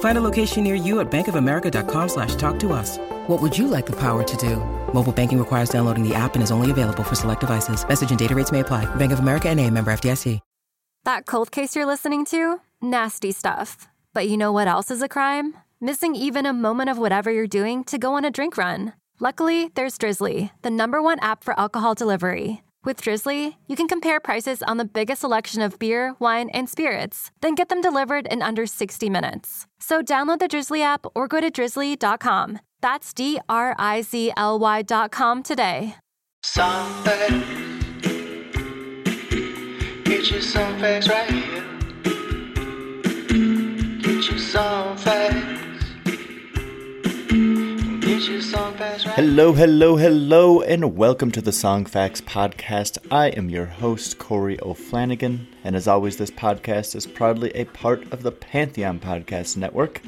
Find a location near you at bankofamerica.com slash talk to us. What would you like the power to do? Mobile banking requires downloading the app and is only available for select devices. Message and data rates may apply. Bank of America and a member FDIC. That cold case you're listening to? Nasty stuff. But you know what else is a crime? Missing even a moment of whatever you're doing to go on a drink run. Luckily, there's Drizzly, the number one app for alcohol delivery. With Drizzly, you can compare prices on the biggest selection of beer, wine, and spirits, then get them delivered in under 60 minutes. So download the Drizzly app or go to drizzly.com. That's D R I Z L Y.com today. Get you some right here. Get you some. Hello, hello, hello, and welcome to the Song Facts Podcast. I am your host, Corey O'Flanagan, and as always, this podcast is proudly a part of the Pantheon Podcast Network.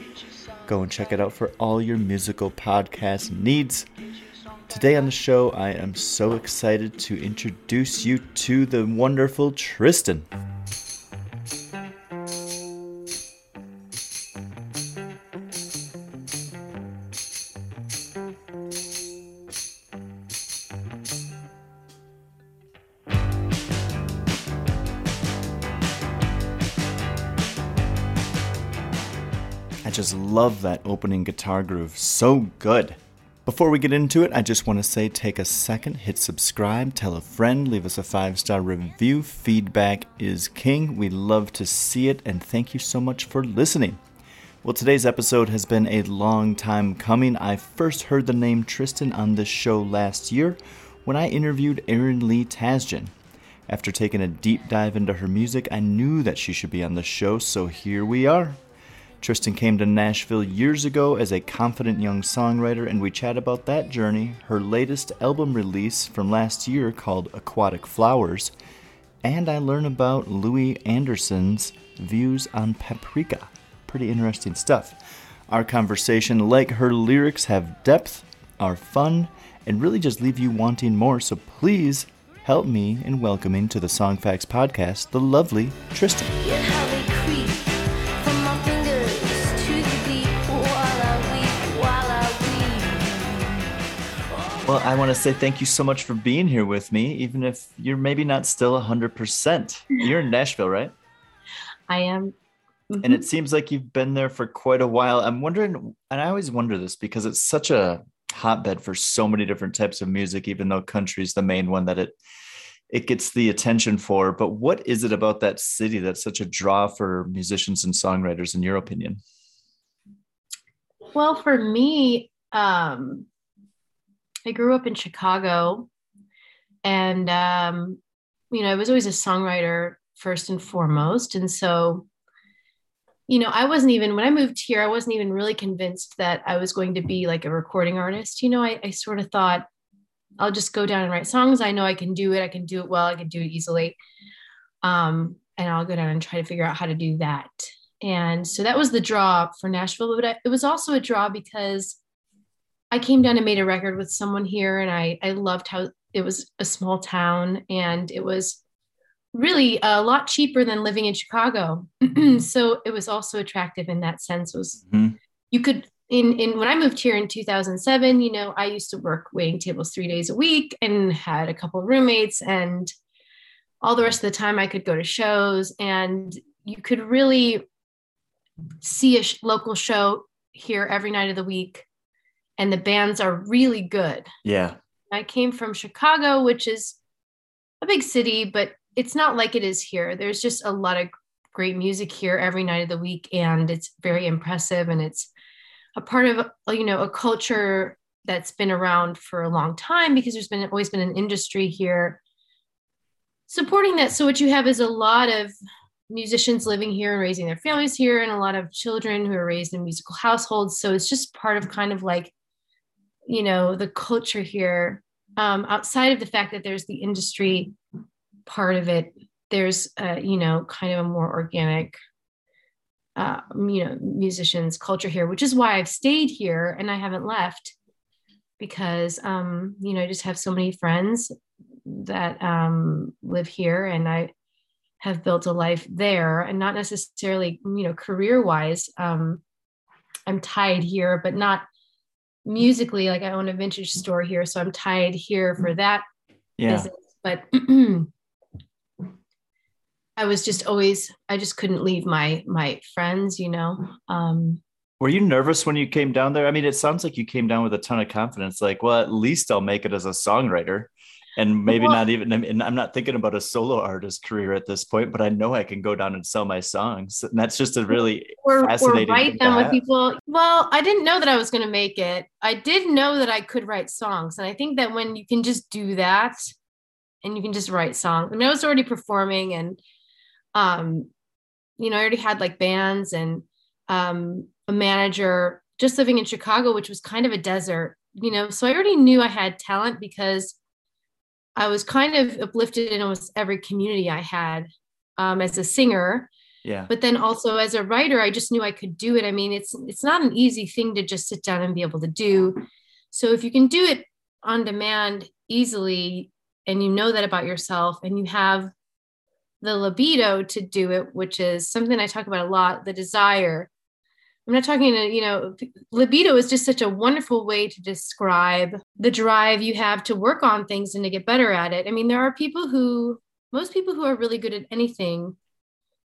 Go and check it out for all your musical podcast needs. Today on the show, I am so excited to introduce you to the wonderful Tristen. Just love that opening guitar groove. So good. Before we get into it, I just want to say take a second, hit subscribe, tell a friend, leave us a five star review. Feedback is king. We love to see it, and thank you so much for listening. Well, today's episode has been a long time coming. I first heard the name Tristen on this show last year when I interviewed Aaron Lee Tasjan. After taking a deep dive into her music, I knew that she should be on the show, so here we are. Tristen came to Nashville years ago as a confident young songwriter, and we chat about that journey, her latest album release from last year called Aquatic Flowers, and I learn about Louis Anderson's views on paprika. Pretty interesting stuff. Our conversation, like her lyrics, have depth, are fun, and really just leave you wanting more, so please help me in welcoming to the Song Facts podcast the lovely Tristen. Well, I want to say thank you so much for being here with me, even if you're maybe not still 100%. You're in Nashville, right? I am. And it seems like you've been there for quite a while. I'm wondering, and I always wonder this because it's such a hotbed for so many different types of music, even though country is the main one that it it gets the attention for. But what is it about that city that's such a draw for musicians and songwriters, in your opinion? Well, for me, um, I grew up in Chicago, and um, you know, I was always a songwriter first and foremost, and so. You know, I wasn't even when I moved here, I wasn't even really convinced that I was going to be like a recording artist. You know, I, I sort of thought I'll just go down and write songs. I know I can do it. I can do it well. I can do it easily. Um, and I'll go down and try to figure out how to do that. And so that was the draw for Nashville. But it was also a draw because I came down and made a record with someone here, and I I loved how it was a small town and it was really a lot cheaper than living in Chicago. so it was also attractive in that sense. It was Mhm. you could in in when I moved here in 2007, you know, I used to work waiting tables 3 days a week and had a couple of roommates and all the rest of the time I could go to shows and you could really see a sh- local show here every night of the week and the bands are really good. Yeah. I came from Chicago, which is a big city, but it's not like it is here. There's just a lot of great music here every night of the week, and it's very impressive. And it's a part of you know a culture that's been around for a long time because there's been always been an industry here supporting that. So what you have is a lot of musicians living here and raising their families here, and a lot of children who are raised in musical households. So it's just part of kind of like you know the culture here um, outside of the fact that there's the industry part of it there's you know kind of a more organic uh, you know musicians culture here which is why i've stayed here and i haven't left because um, you know i just have so many friends that um, live here and i have built a life there and not necessarily you know career wise um, i'm tied here but not musically like i own a vintage store here so i'm tied here for that Yeah. business but i was just always i just couldn't leave my my friends you know um Were you nervous when you came down there? I mean, it sounds like you came down with a ton of confidence. Like, well, at least I'll make it as a songwriter, and maybe not even. And I'm not thinking about a solo artist career at this point, but I know I can go down and sell my songs, and that's just a really or, or Fascinating write them with people. Well i didn't know that i was going to make it. I did know that i could write songs and i think that when you can just do that and you can just write songs i mean i was already performing and um you know i already had like bands and um a manager just living in chicago which was kind of a desert you know so i already knew i had talent because i was kind of uplifted in almost every community i had um, as a singer. Yeah. but then also as a writer i just knew i could do it. I mean it's it's not an easy thing to just sit down and be able to do. So if you can do it on demand easily and you know that about yourself and you have the libido to do it which is something i talk about a lot the desire i'm not talking to you know libido is just such a wonderful way to describe the drive you have to work on things and to get better at it i mean there are people who most people who are really good at anything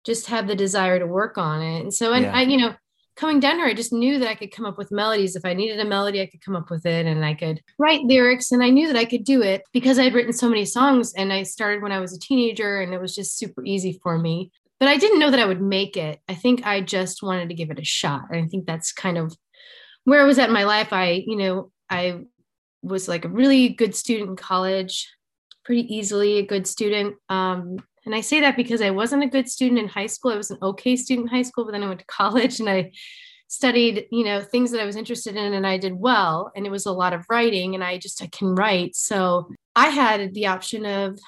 just have the desire to work on it. And so, and Yeah. I, you know, coming down here, I just knew that I could come up with melodies. If I needed a melody, I could come up with it and I could write lyrics. And I knew that I could do it because I'd written so many songs and I started when I was a teenager and it was just super easy for me. But I didn't know that I would make it. I think I just wanted to give it a shot. I think that's kind of where I was at in my life. I, you know, I was like a really good student in college, pretty easily a good student. Um, and I say that because I wasn't a good student in high school. I was an okay student in high school, but then I went to college and I studied, you know, things that I was interested in and I did well. And it was a lot of writing and I just, I can write. So I had the option of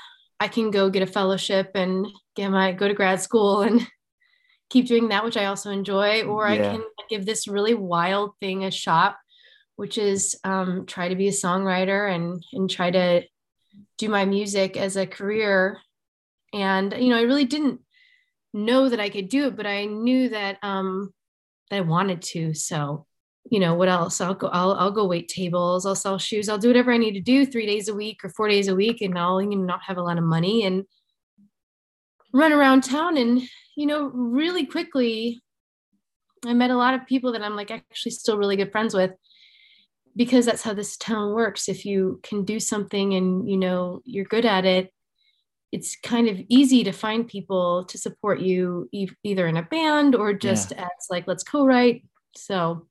I can go get a fellowship and get my, go to grad school and keep doing that, which I also enjoy, or I can give this really wild thing a shot, which is um, try to be a songwriter and, and try to do my music as a career. And you know i really didn't know that i could do it but i knew that um that i wanted to so you know what else? I'll go i'll, I'll go wait tables i'll sell shoes i'll do whatever i need to do three days a week or four days a week and i'll you know, not have a lot of money and run around town and you know really quickly i met a lot of people that i'm like actually still really good friends with because that's how this town works. If you can do something and you know you're good at it it's kind of easy to find people to support you e- either in a band or just as like let's co-write. So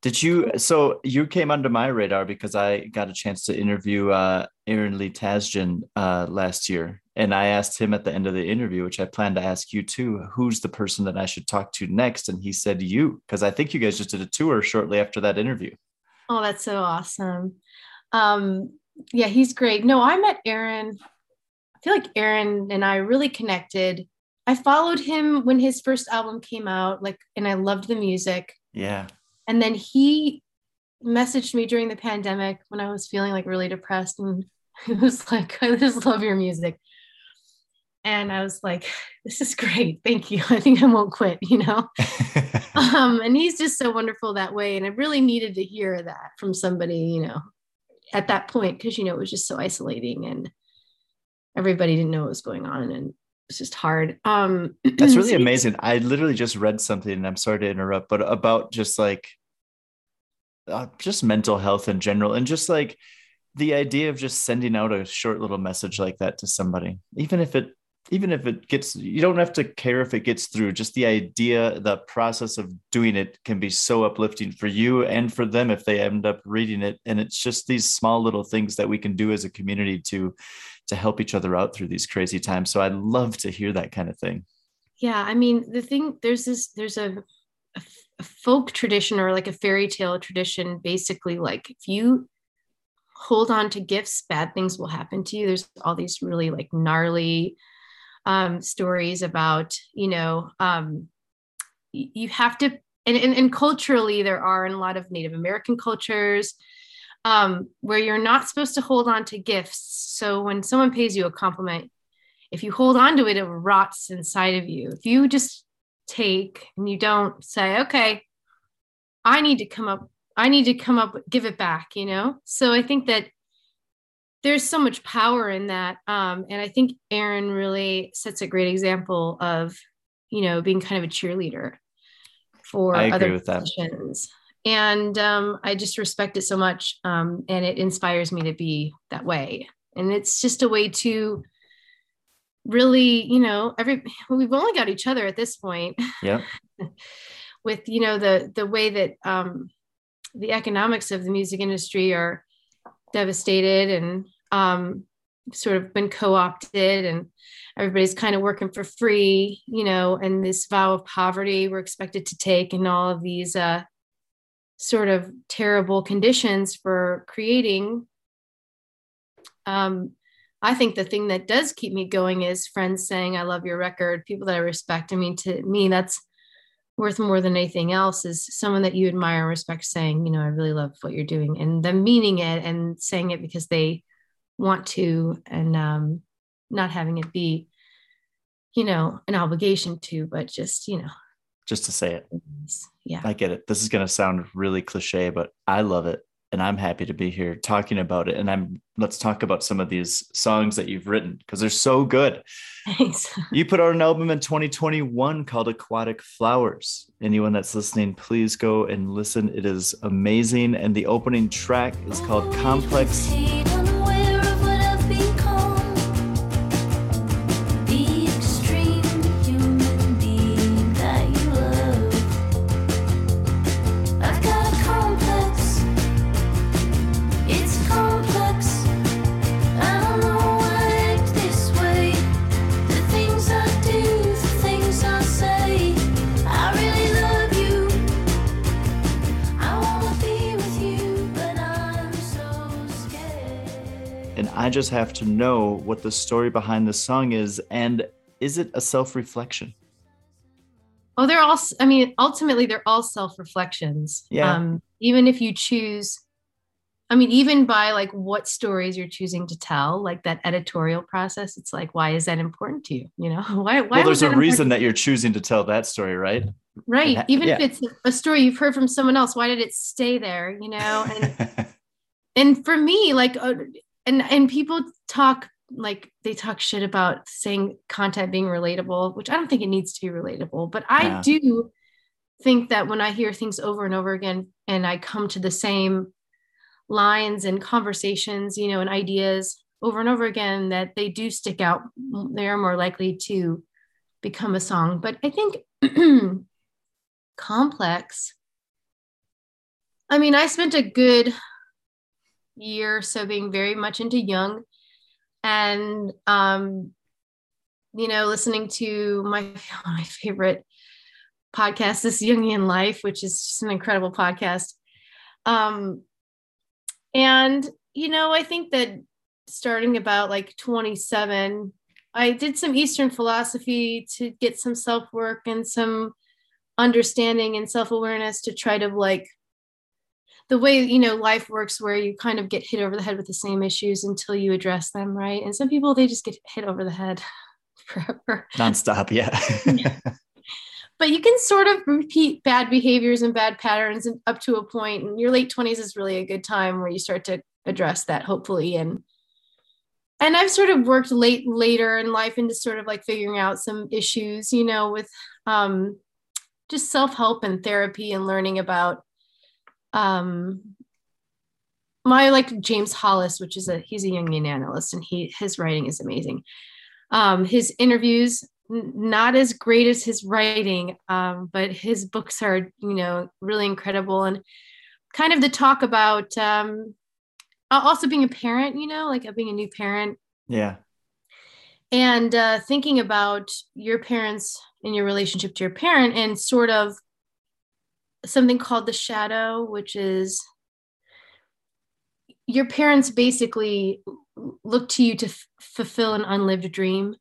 Did you? So you came under my radar because I got a chance to interview uh, Aaron Lee Tasjan uh, last year, and I asked him at the end of the interview, which I plan to ask you too, who's the person that I should talk to next, and he said you, because I think you guys just did a tour shortly after that interview. oh that's so awesome. Um yeah he's great. No i met aaron i feel like aaron and i really connected. I followed him when his first album came out like and i loved the music. Yeah, and then he messaged me during the pandemic when I was feeling like really depressed and he was like, I just love your music. and I was like, this is great. Thank you. I think I won't quit, you know? um, and he's just so wonderful that way. And I really needed to hear that from somebody, you know, at that point, because, you know, it was just so isolating and everybody didn't know what was going on. And it's just hard. Um, That's really amazing. I literally just read something, and I'm sorry to interrupt, but about just like uh, just mental health in general, and just like the idea of just sending out a short little message like that to somebody, even if it even if it gets you don't have to care if it gets through just the idea the process of doing it can be so uplifting for you and for them if they end up reading it and it's just these small little things that we can do as a community to to help each other out through these crazy times. So i'd love to hear that kind of thing. Yeah i mean the thing there's this there's a, a, a folk tradition or like a fairy tale tradition basically like if you hold on to gifts bad things will happen to you there's all these really like gnarly um, stories about you know um, you have to and, and, and culturally there are in a lot of native american cultures um, where you're not supposed to hold on to gifts so when someone pays you a compliment if you hold on to it, it rots inside of you. If you just take and you don't say, okay, I need to come up, I need to come up, give it back, you know? So I think that there's so much power in that. Um, and I think Aaron really sets a great example of, you know, being kind of a cheerleader for I agree other with that. And um, I just respect it so much. Um, and it inspires me to be that way. And it's just a way to really, you know, every we've only got each other at this point. Yeah. With, you know, the the way that um the economics of the music industry are devastated and um sort of been co-opted and everybody's kind of working for free, you know, and this vow of poverty we're expected to take and all of these uh sort of terrible conditions for creating um I think the thing that does keep me going is friends saying, I love your record, people that I respect. I mean, to me, that's worth more than anything else is someone that you admire and respect saying, you know, I really love what you're doing and them meaning it and saying it because they want to and um, not having it be, you know, an obligation to, but just, you know, just to say it yeah. I get it. This is going to sound really cliche, but I love it. And I'm happy to be here talking about it. And I'm let's talk about some of these songs that you've written because they're so good. Thanks. You put out an album in 2021 called Aquatic Flowers. Anyone that's listening, please go and listen. It is amazing. And the opening track is called Complex. I just have to know what the story behind the song is. And is it a self reflection? Oh, they're all, I mean, ultimately, they're all self reflections. Yeah. Um, even if you choose, I mean, even by like what stories you're choosing to tell, like that editorial process, it's like, why is that important to you? You know, why? why Well, there's a reason that you're choosing to tell that story, right? right? ha- Even yeah. if it's a story you've heard from someone else, why did it stay there? You know, and and for me like uh, and and people talk like they talk shit about saying content being relatable which i don't think it needs to be relatable but i Yeah. do think that when i hear things over and over again and i come to the same lines and conversations you know and ideas over and over again that they do stick out they are more likely to become a song but i think complex i mean i spent a good year so being very much into Jung. And um you know listening to my my favorite podcasts this Jungian life which is just an incredible podcast. Um and you know I think that starting about like 27 I did some eastern philosophy to get some self-work and some understanding and self-awareness to try to like the way you know life works where you kind of get hit over the head with the same issues until you address them right and some people they just get hit over the head forever. Nonstop, yeah. but you can sort of repeat bad behaviors and bad patterns and up to a point and your late 20s is really a good time where you start to address that hopefully and and i've sort of worked late later in life into sort of like figuring out some issues you know with um just self-help and therapy and learning about um my like james hollis which is a he's a jungian analyst and he his writing is amazing um his interviews n- not as great as his writing um but his books are you know really incredible and kind of the talk about um also being a parent you know like being a new parent yeah. and uh, thinking about your parents and your relationship to your parent and sort of something called the shadow which is your parents basically look to you to f- fulfill an unlived dream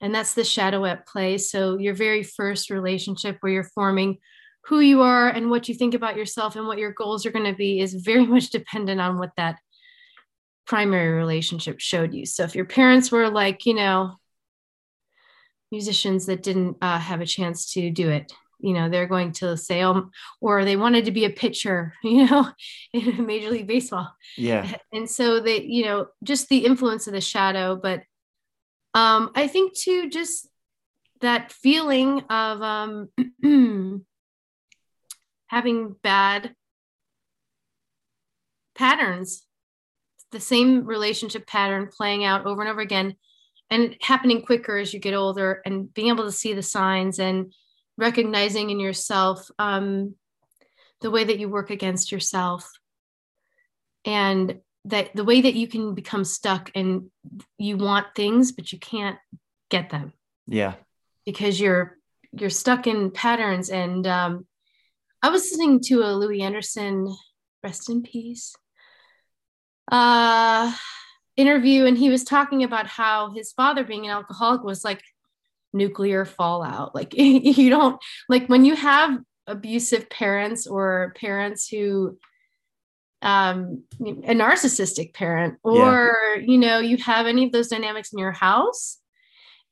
and that's the shadow at play so your very first relationship where you're forming who you are and what you think about yourself and what your goals are going to be is very much dependent on what that primary relationship showed you. So if your parents were like, you know, musicians that didn't uh, have a chance to do it, you know, they're going to say, um, or they wanted to be a pitcher, you know, in Major League Baseball. Yeah. And so they, you know, just the influence of the shadow. But um, I think too, just that feeling of um, having bad patterns the same relationship pattern playing out over and over again and happening quicker as you get older and being able to see the signs and recognizing in yourself um, the way that you work against yourself and that the way that you can become stuck and you want things but you can't get them Yeah. because you're you're stuck in patterns and um, i was listening to a louis anderson rest in peace uh interview and he was talking about how his father being an alcoholic was like nuclear fallout. Like you don't like when you have abusive parents or parents who um a narcissistic parent or you know you have any of those dynamics in your house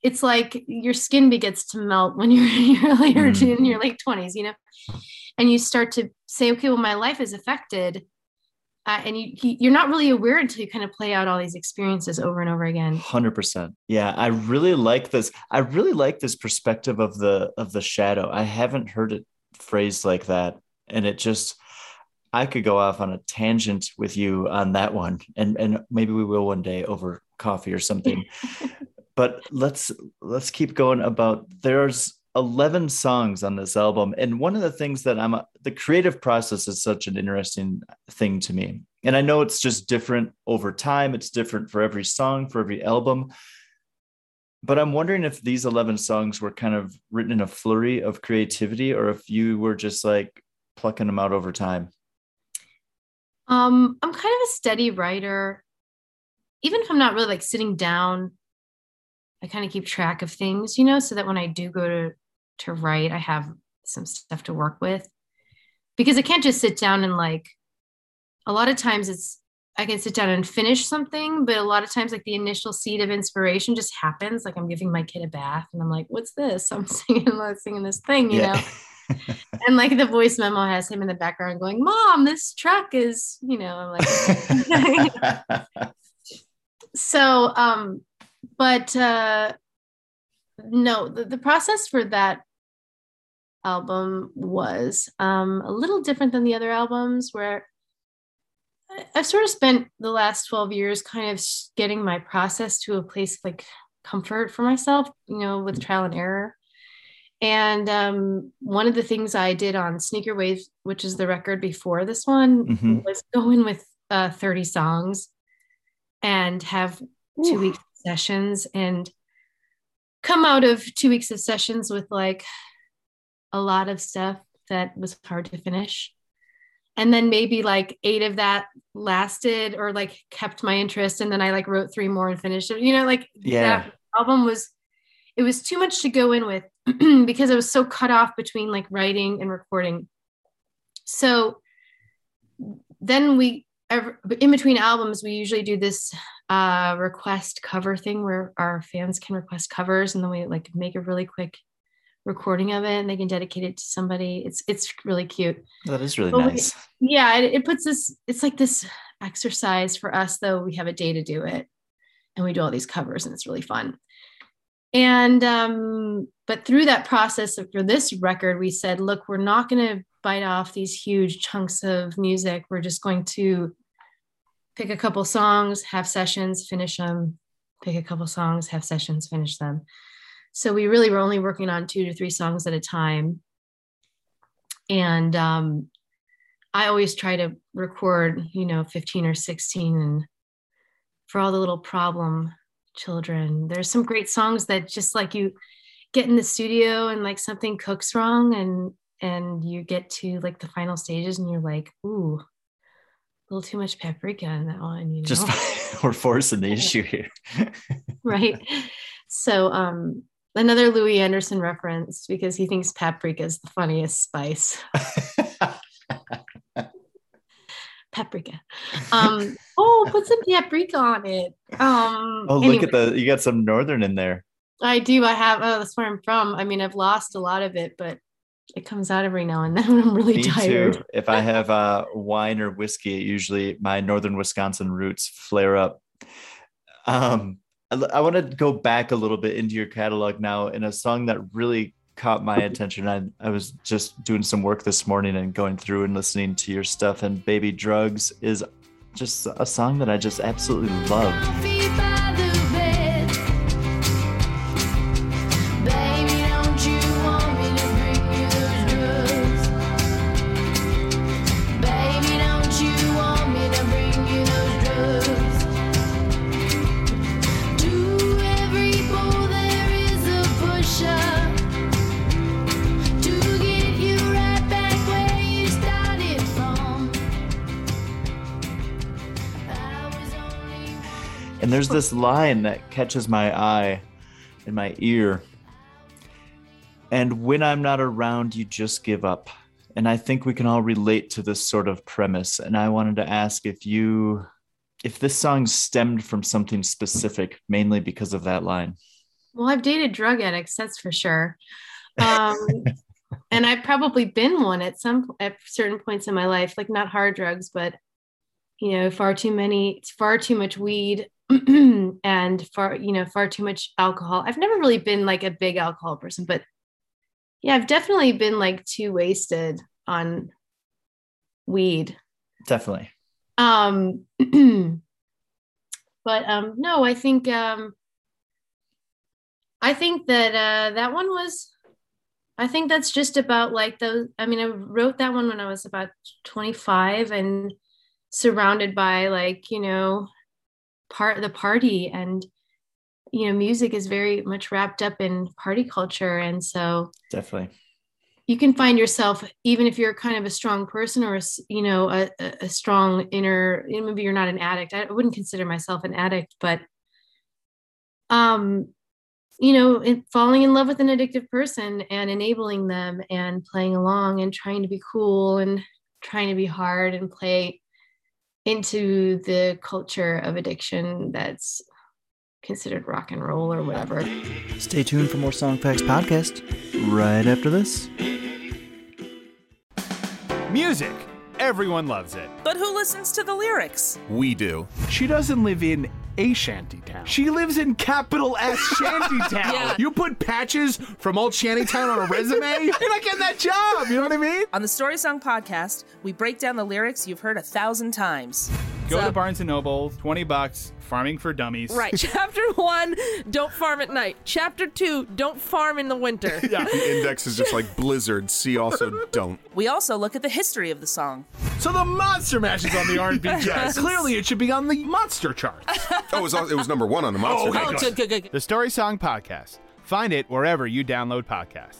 it's like your skin begins to melt when you're in your later Mm. in your late 20s you know? And you start to say okay well my life is affected uh, and you you- you're not really aware until you kind of play out all these experiences over and over again. 100% yeah i really like this i really like this perspective of the of the shadow. I haven't heard it phrased like that and it just i could go off on a tangent with you on that one and and maybe we will one day over coffee or something. But let's let's keep going about there's 11 songs on this album and one of the things that i'm the creative process is such an interesting thing to me. And i know it's just different over time it's different for every song for every album but i'm wondering if these 11 songs were kind of written in a flurry of creativity or if you were just like plucking them out over time. Um i'm kind of a steady writer. Even if i'm not really like sitting down i kind of keep track of things you know so that when i do go to to write i have some stuff to work with. Because i can't just sit down and like a lot of times it's i can sit down and finish something but a lot of times like the initial seed of inspiration just happens. Like i'm giving my kid a bath and i'm like what's this? I'm singing I'm singing this thing you know? And like the voice memo has him in the background going mom this truck is you know i'm like so um but uh no the, the process for that album was um a little different than the other albums where i've sort of spent the last 12 years kind of getting my process to a place of like comfort for myself you know with trial and error. And um, one of the things I did on Sneaker Wave, which is the record before this one, Mhm. was go in with uh, 30 songs and have two week sessions. And come out of two weeks of sessions with like a lot of stuff that was hard to finish. And then maybe like eight of that lasted or like kept my interest. And then I like wrote three more and finished it. You know, like Yeah. that album was, it was too much to go in with because I was so cut off between like writing and recording. So then we, every, in between albums, we usually do this uh, request cover thing where our fans can request covers, and then we like make a really quick recording of it, and they can dedicate it to somebody. It's it's really cute. That is really we- nice. Yeah, it, it puts this. It's like this exercise for us, though. We have a day to do it, and we do all these covers, and it's really fun. And um, but through that process of, for this record, we said, look, we're not going to bite off these huge chunks of music. We're just going to pick a couple songs, have sessions, finish them. Pick a couple songs, have sessions, finish them. So we really were only working on two to three songs at a time. And um, I always try to record, you know, 15 or 16. And for all the little problem children, there's some great songs that just like you get in the studio and like something cooks wrong and and you get to like the final stages and you're like, ooh, a little too much paprika in that one, you know. Just we're forcing the issue here. right. So um another Louis Anderson reference because he thinks paprika is the funniest spice. paprika. Um, oh, put some paprika on it. Um, oh, look at anyway, the you got some northern in there. I do. I have. Oh, that's where I'm from. I mean, I've lost a lot of it, but it comes out every now and then when I'm really Me tired. too. If I have uh, wine or whiskey, usually my northern Wisconsin roots flare up. Um, I, want to go back a little bit into your catalog now, in a song that really caught my attention. I, I was just doing some work this morning and going through and listening to your stuff, and "Baby Drugs" is just a song that I just absolutely love. There's this line that catches my eye in my ear. And when I'm not around, you just give up. And I think we can all relate to this sort of premise. And I wanted to ask if you, if this song stemmed from something specific, mainly because of that line. Well, I've dated drug addicts, that's for sure. Um, and I've probably been one at some at certain points in my life, like not hard drugs, but you know, far too many, it's far too much weed and far, you know, far too much alcohol. I've never really been like a big alcohol person, but yeah, I've definitely been like too wasted on weed. Definitely. Um, but um, no, I think um, I think that uh, that one was. I think that's just about like those. I mean, I wrote that one when I was about 25 and surrounded by like you know, part of the party and you know, music is very much wrapped up in party culture, and so Definitely. you can find yourself even if you're kind of a strong person or a you know a, a strong inner maybe you're not an addict i wouldn't consider myself an addict but um you know in, falling in love with an addictive person and enabling them and playing along and trying to be cool and trying to be hard and play into the culture of addiction that's considered rock and roll or whatever Stay tuned for more Song Facts podcast right after this. Music. Everyone loves it. But who listens to the lyrics? We do. She doesn't live in a shantytown. She lives in capital S shantytown. Yeah. You put patches from old shantytown on a resume, you're not getting that job. You know what I mean? On the Story Song podcast, we break down the lyrics you've heard a thousand times. Go So- to Barnes and Noble, twenty bucks. Farming for dummies. Right. Chapter one, don't farm at night. Chapter two, don't farm in the winter. Yeah. The index is just like Blizzard. See also don't. We also look at the history of the song. So the Monster Mash is on the R&B chart. Yes. Clearly, it should be on the Monster chart. Oh, it was, it was number one on the monster. okay, Oh, Chart. good, good, good. good. The Story Song Podcast. Find it wherever you download podcasts.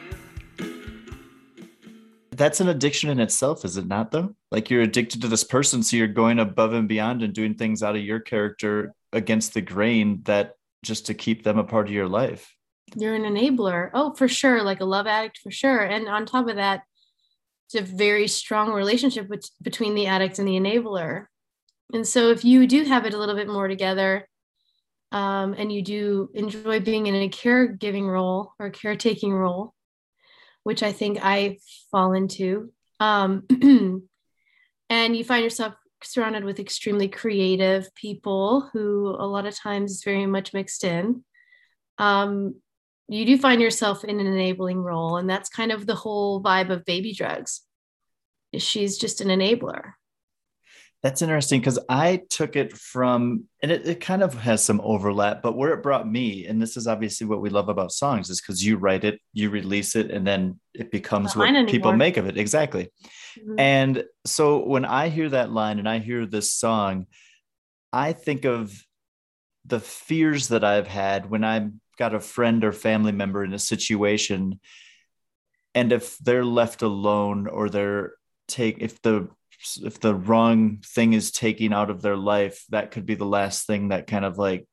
That's an addiction in itself, is it not, though? Like you're addicted to this person, so you're going above and beyond and doing things out of your character against the grain that just to keep them a part of your life. You're an enabler. Oh, for sure. Like a love addict, for sure. And on top of that, it's a very strong relationship with, between the addict and the enabler. And so if you do have it a little bit more together, um, and you do enjoy being in a caregiving role or caretaking role, which I think I fall into, um, and you find yourself surrounded with extremely creative people who a lot of times is very much mixed in. Um, you do find yourself in an enabling role, and that's kind of the whole vibe of baby drugs. She's just an enabler. That's interesting because I took it from, and it, it kind of has some overlap, but where it brought me, and this is obviously what we love about songs, is because you write it, you release it, and then it becomes what mine people make of it. Exactly. Mhm. And so when I hear that line and I hear this song, I think of the fears that I've had when I've got a friend or family member in a situation. And if they're left alone or they're take if the if the wrong thing is taking out of their life, that could be the last thing that kind of like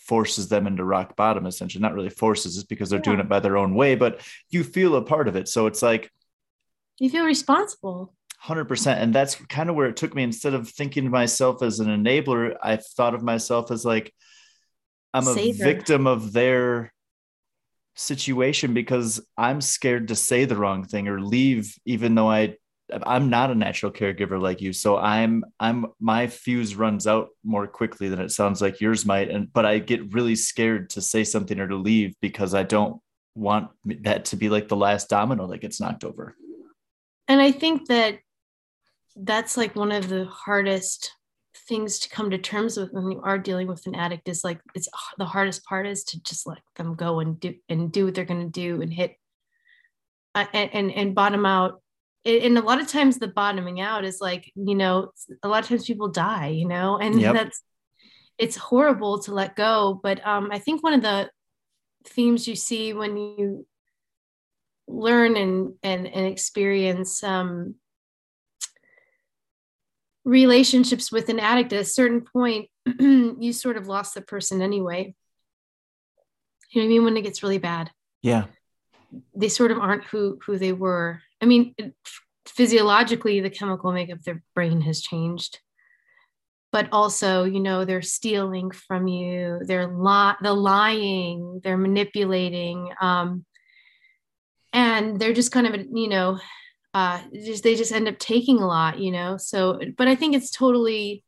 forces them into rock bottom essentially not really forces it because they're doing it by their own way but you feel a part of it so it's like You feel responsible. Hundred percent, and that's kind of where it took me. Instead of thinking of myself as an enabler, I thought of myself as like I'm a Saver. victim of their situation because I'm scared to say the wrong thing or leave, even though I I'm not a natural caregiver like you. So I'm I'm my fuse runs out more quickly than it sounds like yours might, and but I get really scared to say something or to leave because I don't want that to be like the last domino that gets knocked over. And I think that that's like one of the hardest things to come to terms with when you are dealing with an addict is like it's the hardest part is to just let them go and do and do what they're going to do and hit uh, and, and and bottom out and and a lot of times the bottoming out is like you know a lot of times people die you know and Yep. that's it's horrible to let go. But um i think one of the themes you see when you learn and and, and experience um relationships with an addict at a certain point you sort of lost the person anyway. You know what i mean? When it gets really bad. Yeah. they sort of aren't who who they were i mean physiologically the chemical makeup of their brain has changed. But also you know they're stealing from you. They're li- they're lying. They're manipulating um and they're just kind of you know uh just they just end up taking a lot you know? So but i think it's totally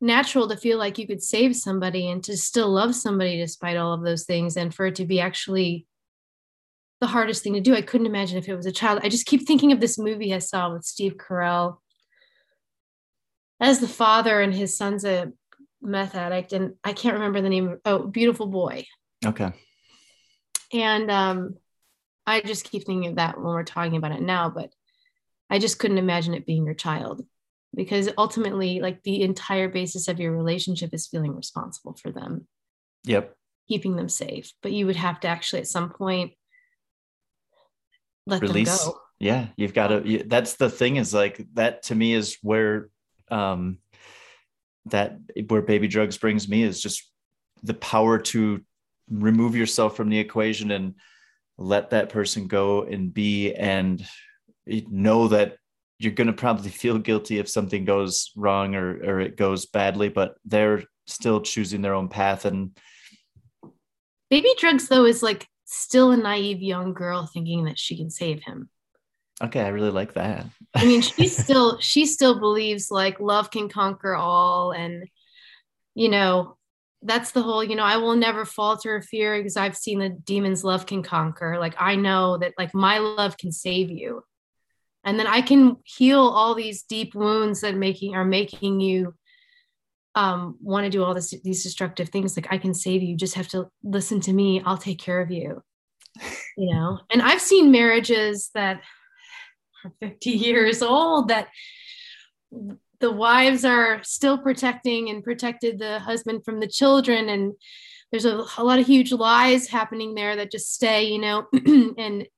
natural to feel like you could save somebody and to still love somebody despite all of those things and for it to be actually the hardest thing to do i couldn't imagine if it was a child i just keep thinking of this movie i saw with steve carell as the father and his son's a meth addict and i can't remember the name of oh beautiful boy Okay. and um, I just keep thinking of that when we're talking about it now, but I just couldn't imagine it being your child because ultimately, like the entire basis of your relationship is feeling responsible for them, Yep. keeping them safe. But you would have to actually at some point let Release. them go. Yeah. You've got to, you, that's the thing is like that to me is where, um, that where baby drugs brings me is just the power to remove yourself from the equation and let that person go and be and know that you're going to probably feel guilty if something goes wrong or or it goes badly but they're still choosing their own path and Baby drugs, though, is like still a naive young girl thinking that she can save him. okay i really like that I mean, she still she still believes like love can conquer all, and you know, that's the whole. You know, I will never falter or fear because I've seen the demons love can conquer. Like I know that like my love can save you, and then I can heal all these deep wounds that making are making you um want to do all this these destructive things like i can save you you just have to listen to me i'll take care of you. You know? And i've seen marriages that are 50 years old that the wives are still protecting and protected the husband from the children and there's a, a lot of huge lies happening there that just stay you know? And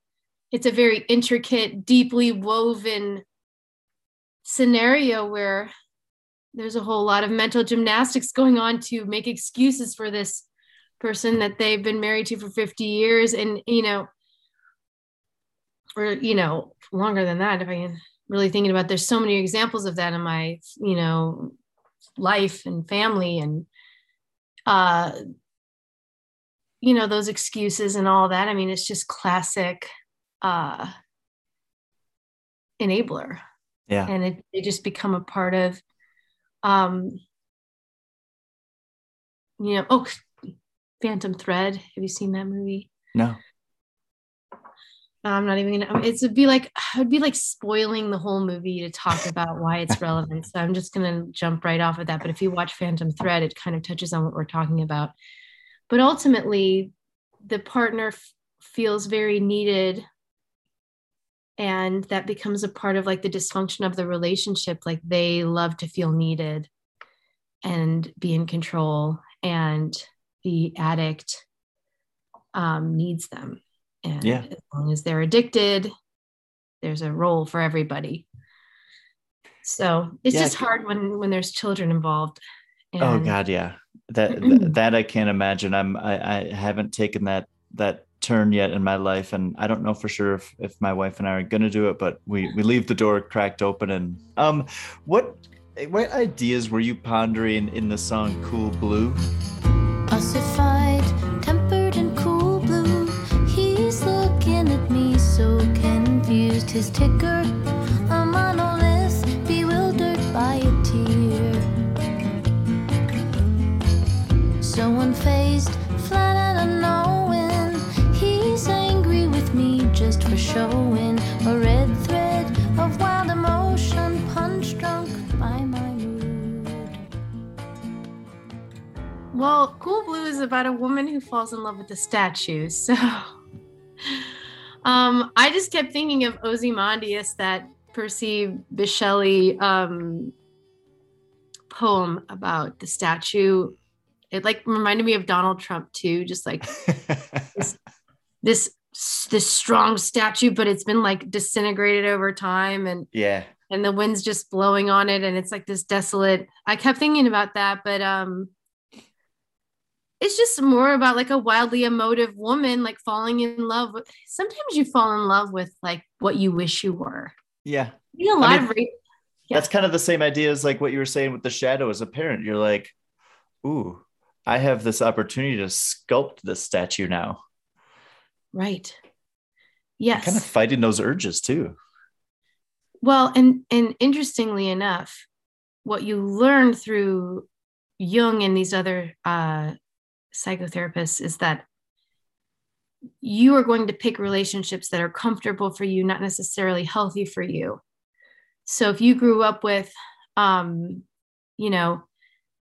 it's a very intricate deeply woven scenario where there's a whole lot of mental gymnastics going on to make excuses for this person that they've been married to for 50 years and you know or you know longer than that if i can really thinking about there's so many examples of that in my you know life and family and uh you know those excuses and all that i mean it's just classic uh enabler Yeah. and it, they just become a part of um you know oh phantom thread. Have you seen that movie? No. i'm not even gonna it's would be like it would be like spoiling the whole movie to talk about why it's relevant. So i'm just gonna jump right off of that. But if you watch phantom thread it kind of touches on what we're talking about. But ultimately the partner f- feels very needed and that becomes a part of like the dysfunction of the relationship like they love to feel needed and be in control and the addict um, needs them and Yeah. as long as they're addicted there's a role for everybody so it's Yeah, just hard when when there's children involved Oh God, yeah. That that I can't imagine. I'm I, I haven't taken that that turn yet in my life, and I don't know for sure if, if my wife and I are gonna do it. But we we leave the door cracked open. And um, what what ideas were you pondering in the song "Cool Blue"? Ossified, tempered and cool blue. He's looking at me so confused. His ticker, showing a red thread of wild emotion, punch drunk by my mood. Well, Cool Blue is about a woman who falls in love with a statue. So um, I just kept thinking of Ozymandias, that Percy Bysshe um, poem about the statue. It like reminded me of Donald Trump too, just like this, this this strong statue, but it's been like disintegrated over time and Yeah. and the wind's just blowing on it and it's like this desolate i kept thinking about that but um it's just more about like a wildly emotive woman like falling in love with sometimes you fall in love with like what you wish you were Yeah. you know, a I lot mean, of ra- That's kind of the same idea as like what you were saying with the shadow as a parent. You're like, ooh, I have this opportunity to sculpt this statue now. Right yes Kind of fighting those urges too. Well, and and interestingly enough, what you learn through Jung and these other uh, psychotherapists is that you are going to pick relationships that are comfortable for you, not necessarily healthy for you. So if you grew up with, um, you know,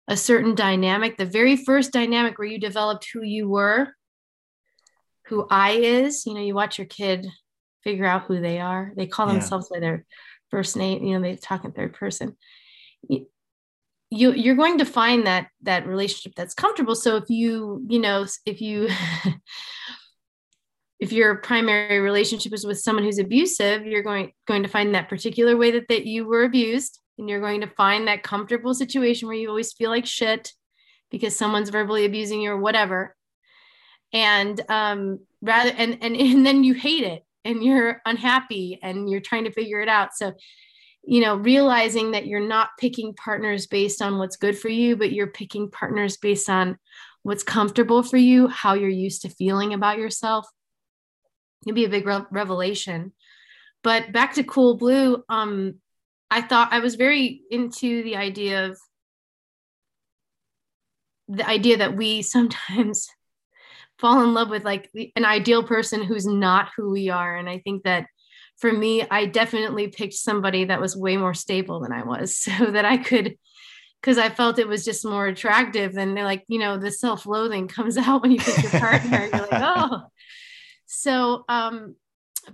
a certain dynamic, the very first dynamic where you developed who you were, who I is, you know, you watch your kid figure out who they are. They call Yeah. themselves by their first name, you know, they talk in third person. You, you you're going to find that that relationship that's comfortable. So if you, you know, if you if your primary relationship is with someone who's abusive, you're going going to find that particular way that, that you were abused, and you're going to find that comfortable situation where you always feel like shit because someone's verbally abusing you or whatever. And um, rather and and and then you hate it and you're unhappy and you're trying to figure it out. So you know, realizing that you're not picking partners based on what's good for you, but you're picking partners based on what's comfortable for you, how you're used to feeling about yourself it'd be a big re- revelation but back to cool blue um i thought i was very into the idea of the idea that we sometimes fall in love with like the- an ideal person who's not who we are and i think that for me i definitely picked somebody that was way more stable than i was so that i could because i felt it was just more attractive than they're like you know the self-loathing comes out when you pick your partner you're like oh So, um,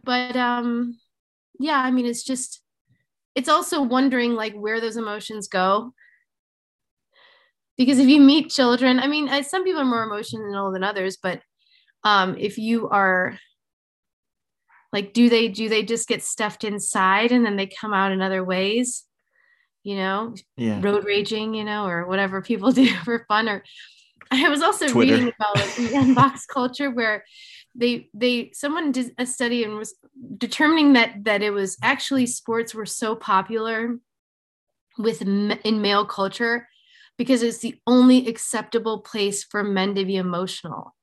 but um, yeah, I mean, it's just, it's also wondering like where those emotions go. Because if you meet children, I mean, I, some people are more emotional than others, but um, if you are like, do they do they just get stuffed inside and then they come out in other ways? You know, Yeah. road raging, you know, or whatever people do for fun. Or I was also Twitter. reading about it in box culture where they they someone did a study and was determining that that it was actually sports were so popular with in male culture because it's the only acceptable place for men to be emotional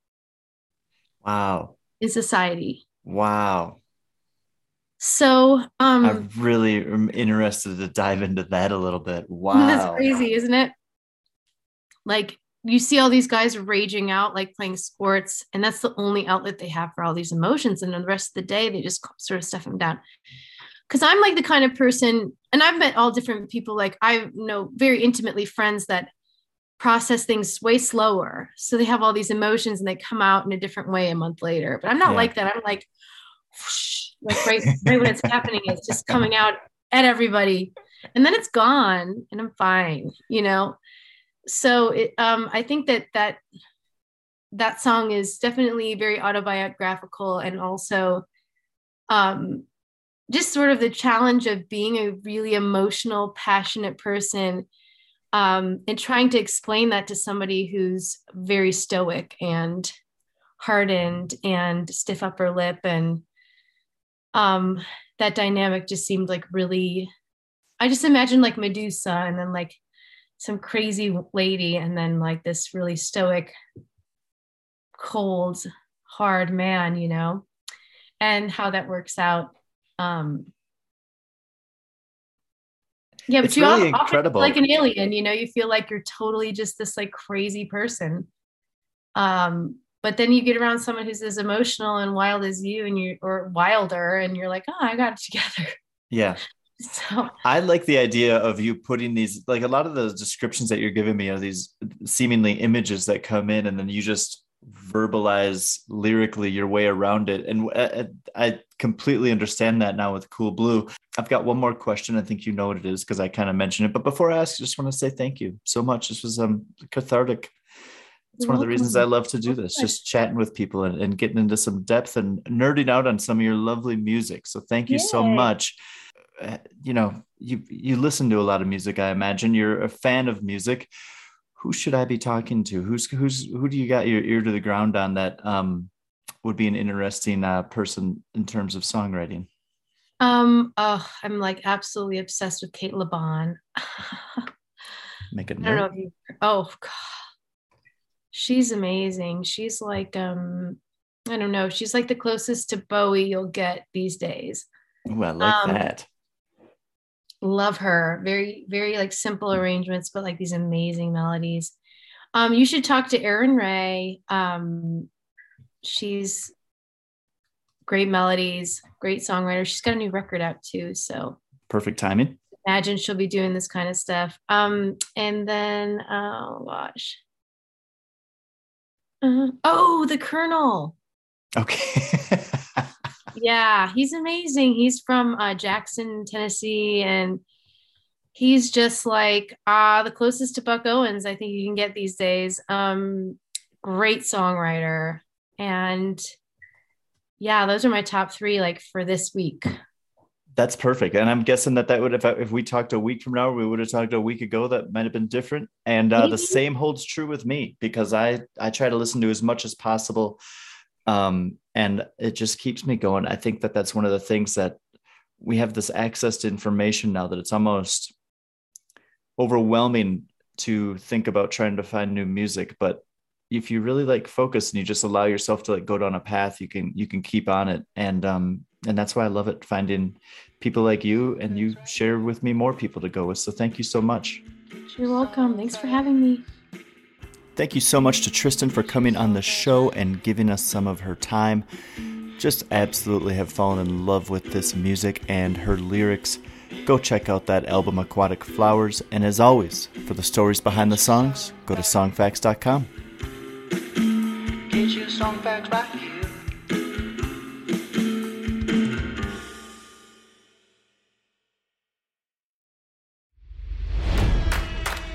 Wow. in society. Wow. So um I really am interested to dive into that a little bit. Wow. That's crazy, isn't it? Like you see all these guys raging out, like playing sports, and that's the only outlet they have for all these emotions. And then the rest of the day, they just sort of stuff them down. Because I'm like the kind of person, and I've met all different people. Like I know very intimately friends that process things way slower, so they have all these emotions and they come out in a different way a month later. But I'm not Yeah. like that. I'm like, whoosh, like right, right when it's happening, it's just coming out at everybody and then it's gone and i'm fine you know so it um i think that that that song is definitely very autobiographical and also um just sort of the challenge of being a really emotional passionate person um and trying to explain that to somebody who's very stoic and hardened and stiff upper lip and um that dynamic just seemed like really I just imagined like Medusa and then like some crazy lady and then like this really stoic, cold, hard man, you know, and how that works out. Um yeah, but It's you really often feel like an alien, you know, you feel like you're totally just this like crazy person. Um, but then you get around someone who's as emotional and wild as you and you or wilder and you're like, oh, I got it together. Yeah. So I like the idea of you putting these, like a lot of the descriptions that you're giving me are these seemingly images that come in, and then you just verbalize lyrically your way around it. And uh, I completely understand that now with Cool Blue. I've got one more question. I think you know what it is because I kind of mentioned it. But before I ask, I just want to say thank you so much. This was um cathartic. It's You're one of the reasons I love to do this, just chatting with people and, and getting into some depth and nerding out on some of your lovely music. So thank you so much. Uh, you know, you you listen to a lot of music, I imagine. You're a fan of music. Who should I be talking to? Who's who's who do you got your ear to the ground on that um would be an interesting uh, person in terms of songwriting? Um, oh, I'm like absolutely obsessed with Cate Le Bon. Make it I don't know if you oh god. She's amazing. She's like um I don't know, she's like the closest to Bowie you'll get these days. Ooh, I like Um, that. Love her. Very, very like simple arrangements, but like these amazing melodies. Um, you should talk to Erin Rae. Um, she's great melodies, great songwriter. She's got a new record out too. So Perfect timing. imagine she'll be doing this kind of stuff. Um, and then oh gosh. Uh, oh, the Colonel. Okay. Yeah, he's amazing. He's from uh, Jackson, Tennessee, and he's just like uh, the closest to Buck Owens I think you can get these days. Um, great songwriter, and yeah, those are my top three like for this week. That's perfect. And I'm guessing that that would, if, I, if we talked a week from now, we would have talked a week ago, that might have been different. And uh, the same holds true with me because I, I try to listen to as much as possible. Um, and it just keeps me going. I think that that's one of the things that we have this access to information now that it's almost overwhelming to think about trying to find new music. But if you really like focus and you just allow yourself to like go down a path, you can, you can keep on it. And, um, and that's why I love it finding people like you and you share with me more people to go with. So thank you so much. You're welcome. Thanks for having me. Thank you so much to Tristen for coming on the show and giving us some of her time. Just absolutely have fallen in love with this music and her lyrics. Go check out that album, Aquatic Flowers. And as always, for the stories behind the songs, go to songfacts.com.